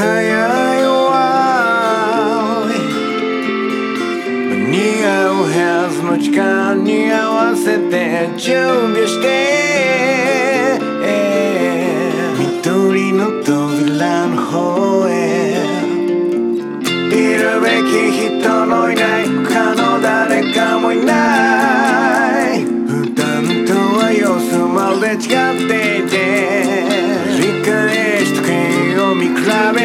早いわ間に合うはずの時間に合わせて準備して緑の扉の方へ。いるべき人のいない他の誰かもいない普段とは様子まで違っていて。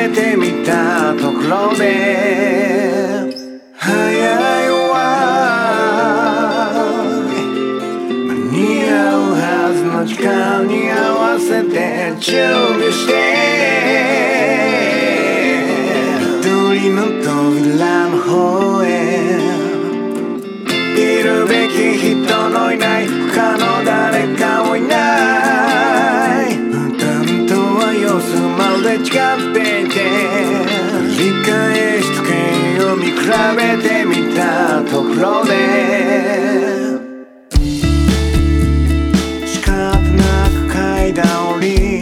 てみたところで早いわ間に合うはずの時間に合わせて準備してめてみたところで仕方なく階段降り